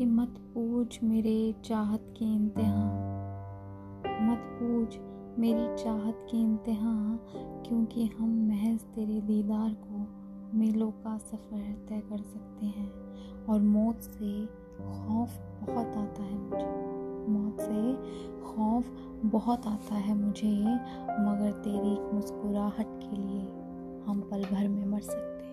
कि मत पूछ मेरे चाहत की इंतहा मत पूछ मेरी चाहत की इंतहा क्योंकि हम महज तेरे दीदार को मेलों का सफ़र तय कर सकते हैं। और मौत से खौफ बहुत आता है मुझे। मौत से खौफ बहुत आता है मुझे, मगर तेरी मुस्कुराहट के लिए हम पल भर में मर सकते हैं।